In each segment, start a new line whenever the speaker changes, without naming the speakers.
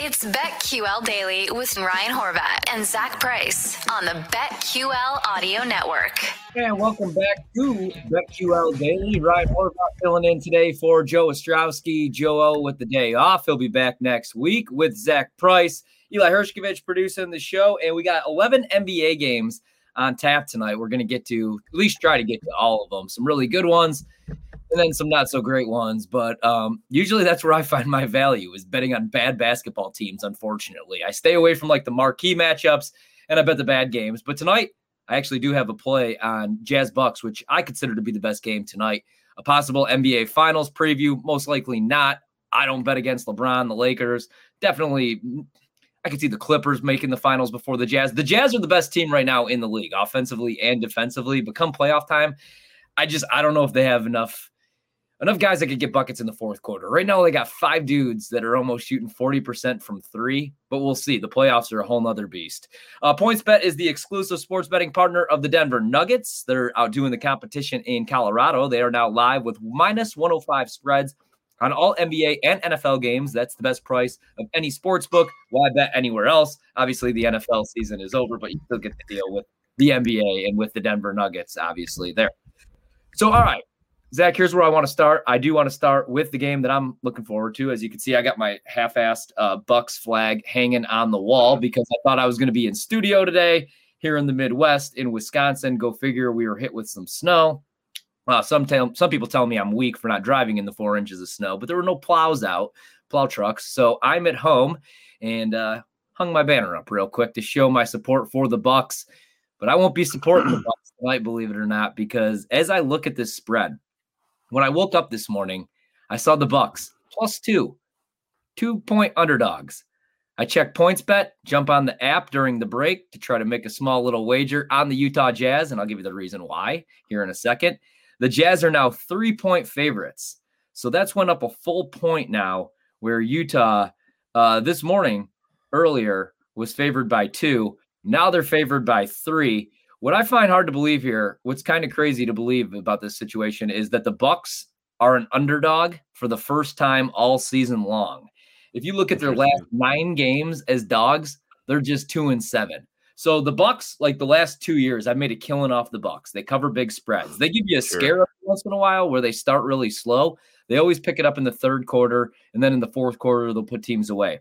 It's BetQL Daily with Ryan Horvat and Zach Price on the BetQL Audio Network.
And welcome back to BetQL Daily. Ryan Horvat filling in today for Joe Ostrowski. Joe O with the day off. He'll be back next week with Zach Price. Eli Hershkovich producing the show, and we got 11 NBA games on tap tonight. We're going to get to at least try to get to all of them. Some really good ones, and then some not so great ones. But um, usually that's where I find my value is betting on bad basketball teams. Unfortunately, I stay away from like the marquee matchups, and I bet the bad games. But tonight, I actually do have a play on Jazz Bucks, which I consider to be the best game tonight. A possible NBA Finals preview, most likely not. I don't bet against LeBron, the Lakers. Definitely I could see the Clippers making the finals before the Jazz. The Jazz are the best team right now in the league, offensively and defensively. But come playoff time, I just I don't know if they have enough enough guys that could get buckets in the fourth quarter. Right now, they got five dudes that are almost shooting 40% from three, but we'll see. The playoffs are a whole nother beast. Uh, PointsBet is the exclusive sports betting partner of the Denver Nuggets. They're out doing the competition in Colorado. They are now live with minus 105 spreads on all NBA and NFL games. That's the best price of any sports book. Why bet anywhere else? Obviously, the NFL season is over, but you still get to deal with the NBA and with the Denver Nuggets, obviously, there. So, all right, Zach, here's where I want to start. I do want to start with the game that I'm looking forward to. As you can see, I got my half-assed uh, Bucks flag hanging on the wall because I thought I was going to be in studio today here in the Midwest in Wisconsin. Go figure, we were hit with some snow. Uh, some tell, some people tell me I'm weak for not driving in the four inches of snow, but there were no plows out, plow trucks. So I'm at home and uh, hung my banner up real quick to show my support for the Bucks. But I won't be supporting the Bucks tonight, believe it or not, because as I look at this spread, when I woke up this morning, I saw the Bucks plus two, two point underdogs. I check PointsBet, jump on the app during the break to try to make a small little wager on the Utah Jazz, and I'll give you the reason why here in a second. The Jazz are now three point favorites. So that's went up a full point now, where Utah uh, this morning earlier was favored by two. Now they're favored by three. What I find hard to believe here, what's kind of crazy to believe about this situation is that the Bucks are an underdog for the first time all season long. If you look at their last nine games as dogs, they're just two and seven. So the Bucks, like the last two years, I've made a killing off the Bucks. They cover big spreads. They give you a sure. scare once in a while where they start really slow. They always pick it up in the third quarter, and then in the fourth quarter they'll put teams away.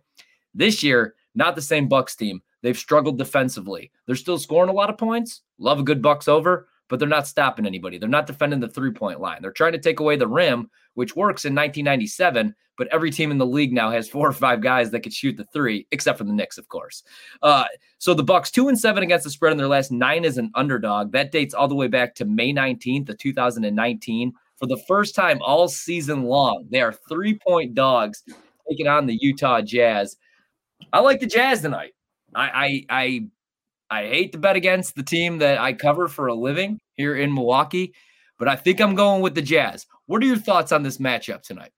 This year, not the same Bucks team. They've struggled defensively. They're still scoring a lot of points. Love a good Bucks over, but they're not stopping anybody. They're not defending the three point line. They're trying to take away the rim, which works in 1997, but every team in the league now has four or five guys that could shoot the three, except for the Knicks, of course. Uh, so the Bucks two and seven against the spread in their last nine as an underdog. That dates all the way back to May 19th of 2019. For the first time all season long, they are three point dogs taking on the Utah Jazz. I like the Jazz tonight. I I I, I hate to bet against the team that I cover for a living here in Milwaukee, but I think I'm going with the Jazz. What are your thoughts on this matchup tonight?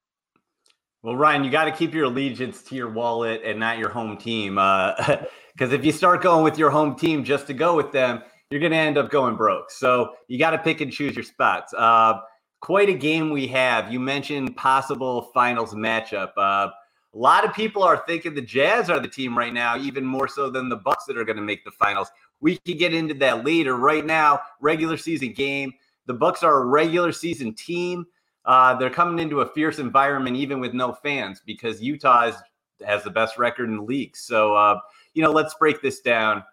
Well, Ryan, you got to keep your allegiance to your wallet and not your home team. Because uh, if you start going with your home team just to go with them, you're going to end up going broke. So you got to pick and choose your spots. Uh, quite a game we have. You mentioned possible finals matchup. Uh, a lot of people are thinking the Jazz are the team right now, even more so than the Bucks that are going to make the finals. We could get into that later. Right now, regular season game. The Bucks are a regular season team. Uh, they're coming into a fierce environment, even with no fans, because Utah is, has the best record in the league. So, uh, you know, let's break this down.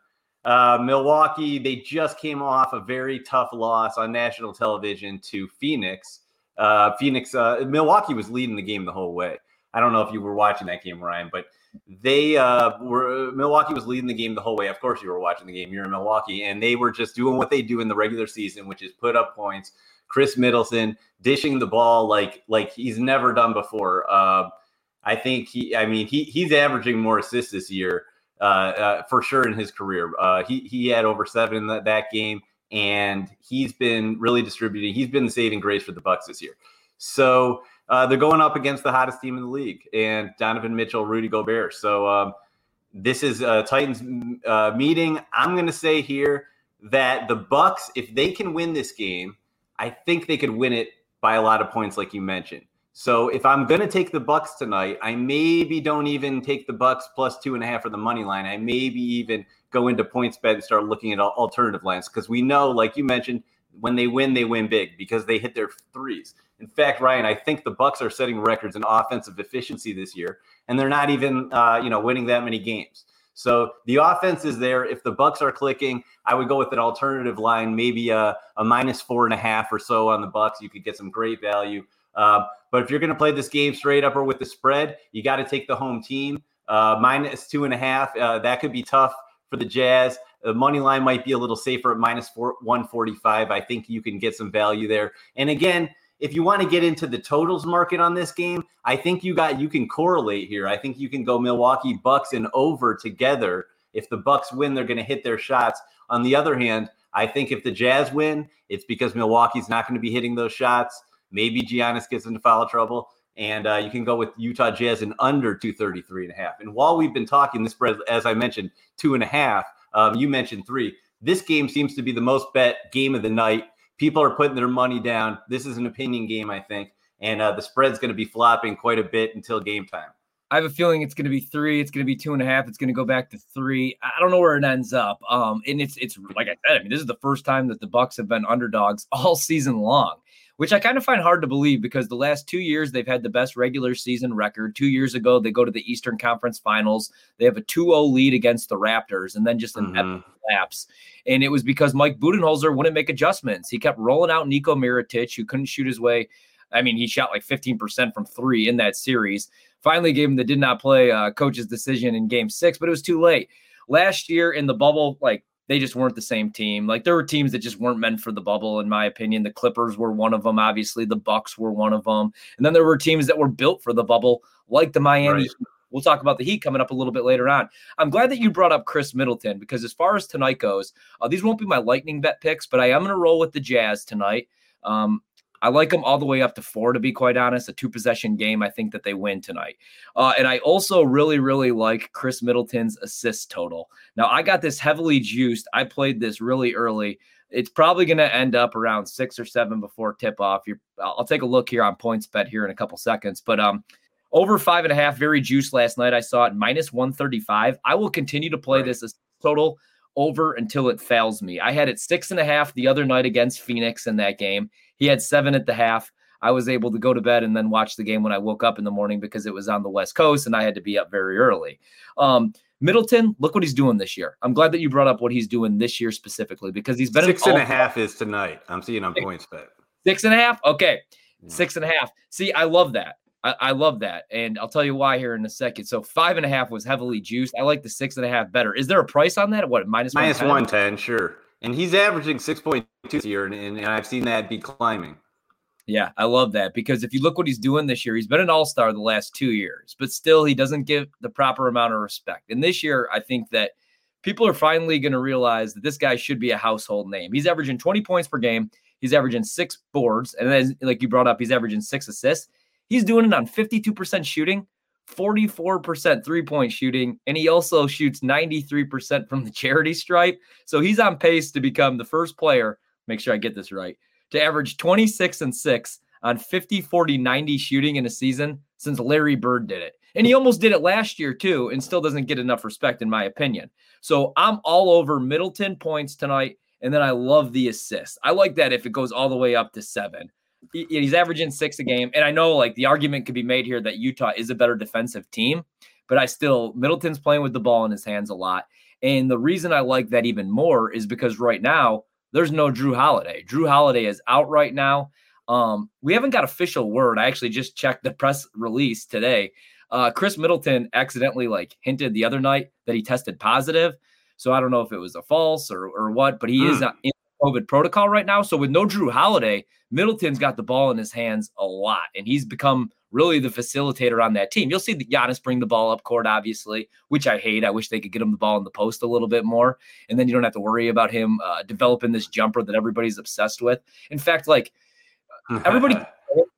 Uh, Milwaukee, they just came off a very tough loss on national television to Phoenix. Uh, Phoenix, uh, Milwaukee was leading the game the whole way. I don't know if you were watching that game, Ryan, but they uh, were Milwaukee was leading the game the whole way. Of course, you were watching the game. You're in Milwaukee, and they were just doing what they do in the regular season, which is put up points. Khris Middleton dishing the ball like like he's never done before. Uh, I think he, I mean, he he's averaging more assists this year uh, uh, for sure in his career. Uh, he he had over seven in that, that game, and he's been really distributing. He's been the saving grace for the Bucks this year. So uh, they're going up against the hottest team in the league, and Donovan Mitchell, Rudy Gobert. So um, this is a Titans uh, meeting. I'm going to say here that the Bucks, if they can win this game, I think they could win it by a lot of points, like you mentioned. So if I'm going to take the Bucks tonight, I maybe don't even take the Bucks plus two and a half for the money line. I maybe even go into PointsBet and start looking at alternative lines because we know, like you mentioned, when they win, they win big because they hit their threes. In fact, Ryan, I think the Bucks are setting records in offensive efficiency this year, and they're not even, uh, you know, winning that many games. So the offense is there. If the Bucks are clicking, I would go with an alternative line, maybe a, a minus four and a half or so on the Bucks. You could get some great value. Uh, but if you're going to play this game straight up or with the spread, you got to take the home team. Uh, minus two and a half. Uh, that could be tough for the Jazz. The money line might be a little safer at minus four, 145. I think you can get some value there. And again, if you want to get into the totals market on this game, I think you got you can correlate here. I think you can go Milwaukee Bucks and over together. If the Bucks win, they're going to hit their shots. On the other hand, I think if the Jazz win, it's because Milwaukee's not going to be hitting those shots. Maybe Giannis gets into foul trouble. And uh, you can go with Utah Jazz in under 233 and a half. And while we've been talking, this spread, as I mentioned, two and a half, um, you mentioned three. This game seems to be the most bet game of the night. People are putting their money down. This is an opinion game, I think. And uh, the spread's going to be flopping quite a bit until game time.
I have a feeling it's going to be three. It's going to be two and a half. It's going to go back to three. I don't know where it ends up. Um, and it's it's like I said. I mean, this is the first time that the Bucks have been underdogs all season long which I kind of find hard to believe because the last two years they've had the best regular season record. Two years ago, they go to the Eastern Conference Finals. They have a 2 0 lead against the Raptors and then just an mm-hmm. lapse. And it was because Mike Budenholzer wouldn't make adjustments. He kept rolling out Nico Mirotic, who couldn't shoot his way. I mean, he shot like 15% from three in that series. Finally, gave him the did not play uh, coach's decision in game six, but it was too late. Last year in the bubble, like they just weren't the same team. Like there were teams that just weren't meant for the bubble, in my opinion. The Clippers were one of them. Obviously, the Bucks were one of them, and then there were teams that were built for the bubble, like the Miami. Right. We'll talk about the Heat coming up a little bit later on. I'm glad that you brought up Khris Middleton because as far as tonight goes, uh, these won't be my lightning bet picks, but I am going to roll with the Jazz tonight. Um, I like them all the way up to four, to be quite honest. A two possession game. I think that they win tonight. Uh, and I also really, really like Khris Middleton's assist total. Now, I got this heavily juiced. I played this really early. It's probably going to end up around six or seven before tip off. You're, I'll take a look here on PointsBet here in a couple seconds. But um, over five and a half, very juiced last night. I saw it minus 135. I will continue to play this as total over until it fails me. I had it six and a half the other night against Phoenix in that game. He had seven at the half. I was able to go to bed and then watch the game when I woke up in the morning because it was on the West Coast and I had to be up very early. Um, Middleton, look what he's doing this year. I'm glad that you brought up what he's doing this year specifically because he's been
six and a half is tonight. I'm seeing on PointsBet.
Six and a half. Okay, yeah. six and a half. See, I love that. I, I, love that, and I'll tell you why here in a second. So five and a half was heavily juiced. I like the six and a half better. Is there a price on that? What minus
minus one ten? Sure. And he's averaging 6.2 this year, and, and, I've seen that be climbing.
Yeah, I love that because if you look what he's doing this year, he's been an all star the last two years, but still he doesn't give the proper amount of respect. And this year, I think that people are finally going to realize that this guy should be a household name. He's averaging 20 points per game, he's averaging six boards, and then, like you brought up, he's averaging six assists. He's doing it on 52% shooting, 44% three point shooting, and he also shoots 93% from the charity stripe. So he's on pace to become the first player, make sure I get this right, to average 26 and 6 on 50, 40, 90 shooting in a season since Larry Bird did it. And he almost did it last year too, and still doesn't get enough respect, in my opinion. So I'm all over Middleton points tonight. And then I love the assist. I like that if it goes all the way up to seven he's averaging six a game. And I know like the argument could be made here that Utah is a better defensive team, but I still, Middleton's playing with the ball in his hands a lot. And the reason I like that even more is because right now there's no Jrue Holiday. Jrue Holiday is out right now. Um, we haven't got official word. I actually just checked the press release today. Uh, Khris Middleton accidentally like hinted the other night that he tested positive. So I don't know if it was a false or, or what, but he mm. is hmm. in COVID protocol right now. So with no Jrue Holiday, Middleton's got the ball in his hands a lot, and he's become really the facilitator on that team. You'll see the Giannis bring the ball up court, obviously, which I hate. I wish they could get him the ball in the post a little bit more, and then you don't have to worry about him uh, developing this jumper that everybody's obsessed with. In fact, like everybody,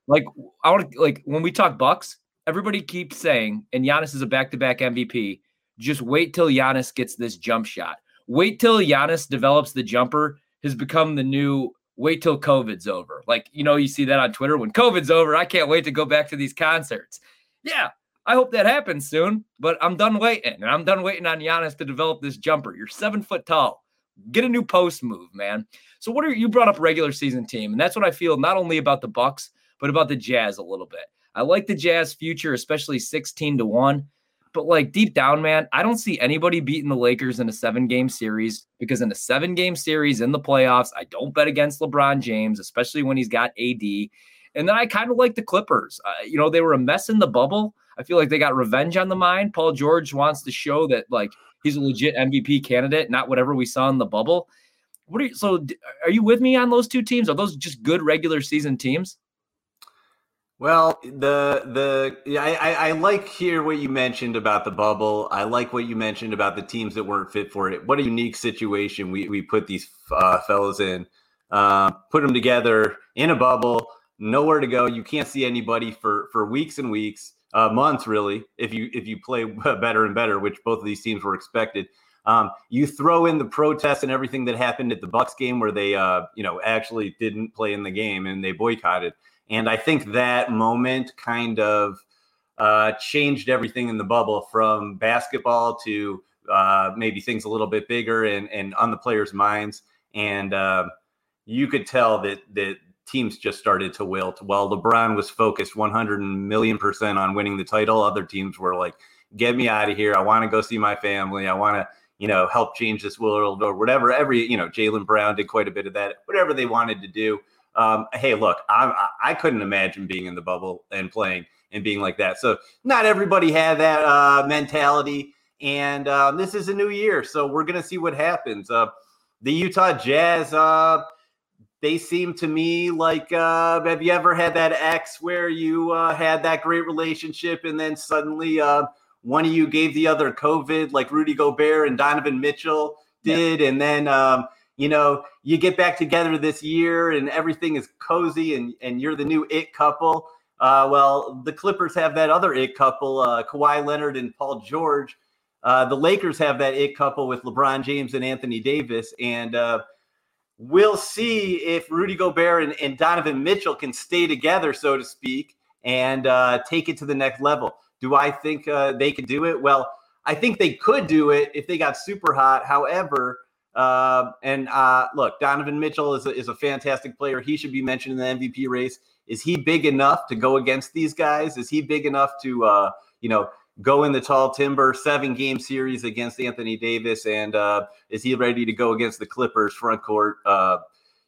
like I want to like when we talk Bucks, everybody keeps saying, and Giannis is a back-to-back MVP. Just wait till Giannis gets this jump shot. Wait till Giannis develops the jumper has become the new wait till COVID's over. Like, you know, you see that on Twitter when COVID's over, I can't wait to go back to these concerts. Yeah, I hope that happens soon, but I'm done waiting. And I'm done waiting on Giannis to develop this jumper. You're seven foot tall. Get a new post move, man. So what are you brought up regular season team? And that's what I feel not only about the Bucks, but about the Jazz a little bit. I like the Jazz future, especially 16 to 1. But like deep down, man, I don't see anybody beating the Lakers in a seven game series because in a seven game series in the playoffs, I don't bet against LeBron James, especially when he's got AD. And then I kind of like the Clippers. Uh, you know, they were a mess in the bubble. I feel like they got revenge on the mind. Paul George wants to show that like he's a legit MVP candidate, not whatever we saw in the bubble. What are you? So, are you with me on those two teams? Are those just good regular season teams?
Well, the the I, I, like here what you mentioned about the bubble. I like what you mentioned about the teams that weren't fit for it. What a unique situation we we put these uh, fellows in. Uh, put them together in a bubble, nowhere to go. You can't see anybody for for weeks and weeks, uh, months really. If you if you play better and better, which both of these teams were expected. Um, you throw in the protests and everything that happened at the Bucks game, where they uh, you know actually didn't play in the game and they boycotted and I think that moment kind of uh, changed everything in the bubble from basketball to uh, maybe things a little bit bigger and, and on the players' minds. And uh, you could tell that that teams just started to wilt. While LeBron was focused 100 million percent on winning the title, other teams were like, "Get me out of here! I want to go see my family. I want to." You know, help change this world or whatever. Every, you know, Jaylen Brown did quite a bit of that, whatever they wanted to do um, hey, look, I'm, I couldn't imagine being in the bubble and playing and being like that. So not everybody had that uh, mentality. And um, this is a new year, so we're gonna see what happens. Uh, the Utah Jazz, uh, they seem to me like uh, have you ever had that ex where you uh, had that great relationship and then suddenly uh, one of you gave the other COVID, like Rudy Gobert and Donovan Mitchell did, and then um, you know, you get back together this year and everything is cozy and, and you're the new it couple. Uh, well, the Clippers have that other it couple, uh, Kawhi Leonard and Paul George. Uh, the Lakers have that it couple with LeBron James and Anthony Davis. And uh, we'll see if Rudy Gobert and, and, Donovan Mitchell can stay together, so to speak, and uh, take it to the next level. Do I think uh, they could do it? Well, I think they could do it if they got super hot. However, uh, and uh, look, Donovan Mitchell is a, is a fantastic player. He should be mentioned in the MVP race. Is he big enough to go against these guys? Is he big enough to, uh, you know, go in the tall timber seven game series against Anthony Davis? And uh, is he ready to go against the Clippers front court? Uh,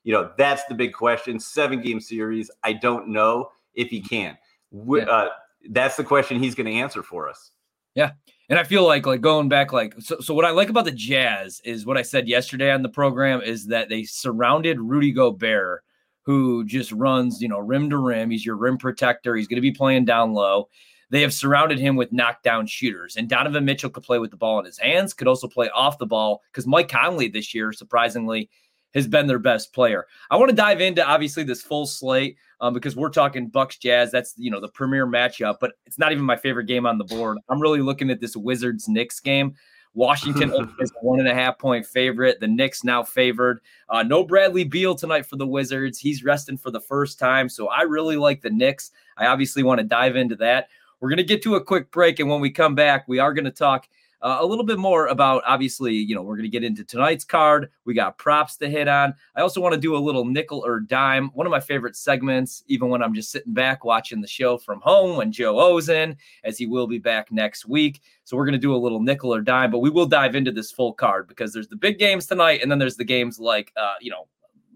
you know, that's the big question. Seven game series. I don't know if he can. Yeah. Uh, that's the question he's going to answer for us.
Yeah. And I feel like like going back like so so what I like about the Jazz is what I said yesterday on the program is that they surrounded Rudy Gobert who just runs, you know, rim to rim. He's your rim protector. He's going to be playing down low. They have surrounded him with knockdown shooters. And Donovan Mitchell could play with the ball in his hands, could also play off the ball because Mike Conley this year, surprisingly, has been their best player. I want to dive into obviously this full slate um, because we're talking Bucks Jazz. That's you know the premier matchup, but it's not even my favorite game on the board. I'm really looking at this Wizards Knicks game. Washington is a one and a half point favorite. The Knicks now favored. Uh, no Bradley Beal tonight for the Wizards. He's resting for the first time, so I really like the Knicks. I obviously want to dive into that. We're going to get to a quick break, and when we come back, we are going to talk uh, a little bit more about obviously, you know, we're going to get into tonight's card. We got props to hit on. I also want to do a little nickel or dime, one of my favorite segments, even when I'm just sitting back watching the show from home when Joe O's in, as he will be back next week. So we're going to do a little nickel or dime, but we will dive into this full card because there's the big games tonight, and then there's the games like, uh, you know,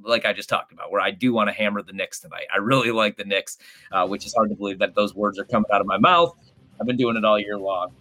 like I just talked about, where I do want to hammer the Knicks tonight. I really like the Knicks, uh, which is hard to believe that those words are coming out of my mouth. I've been doing it all year long.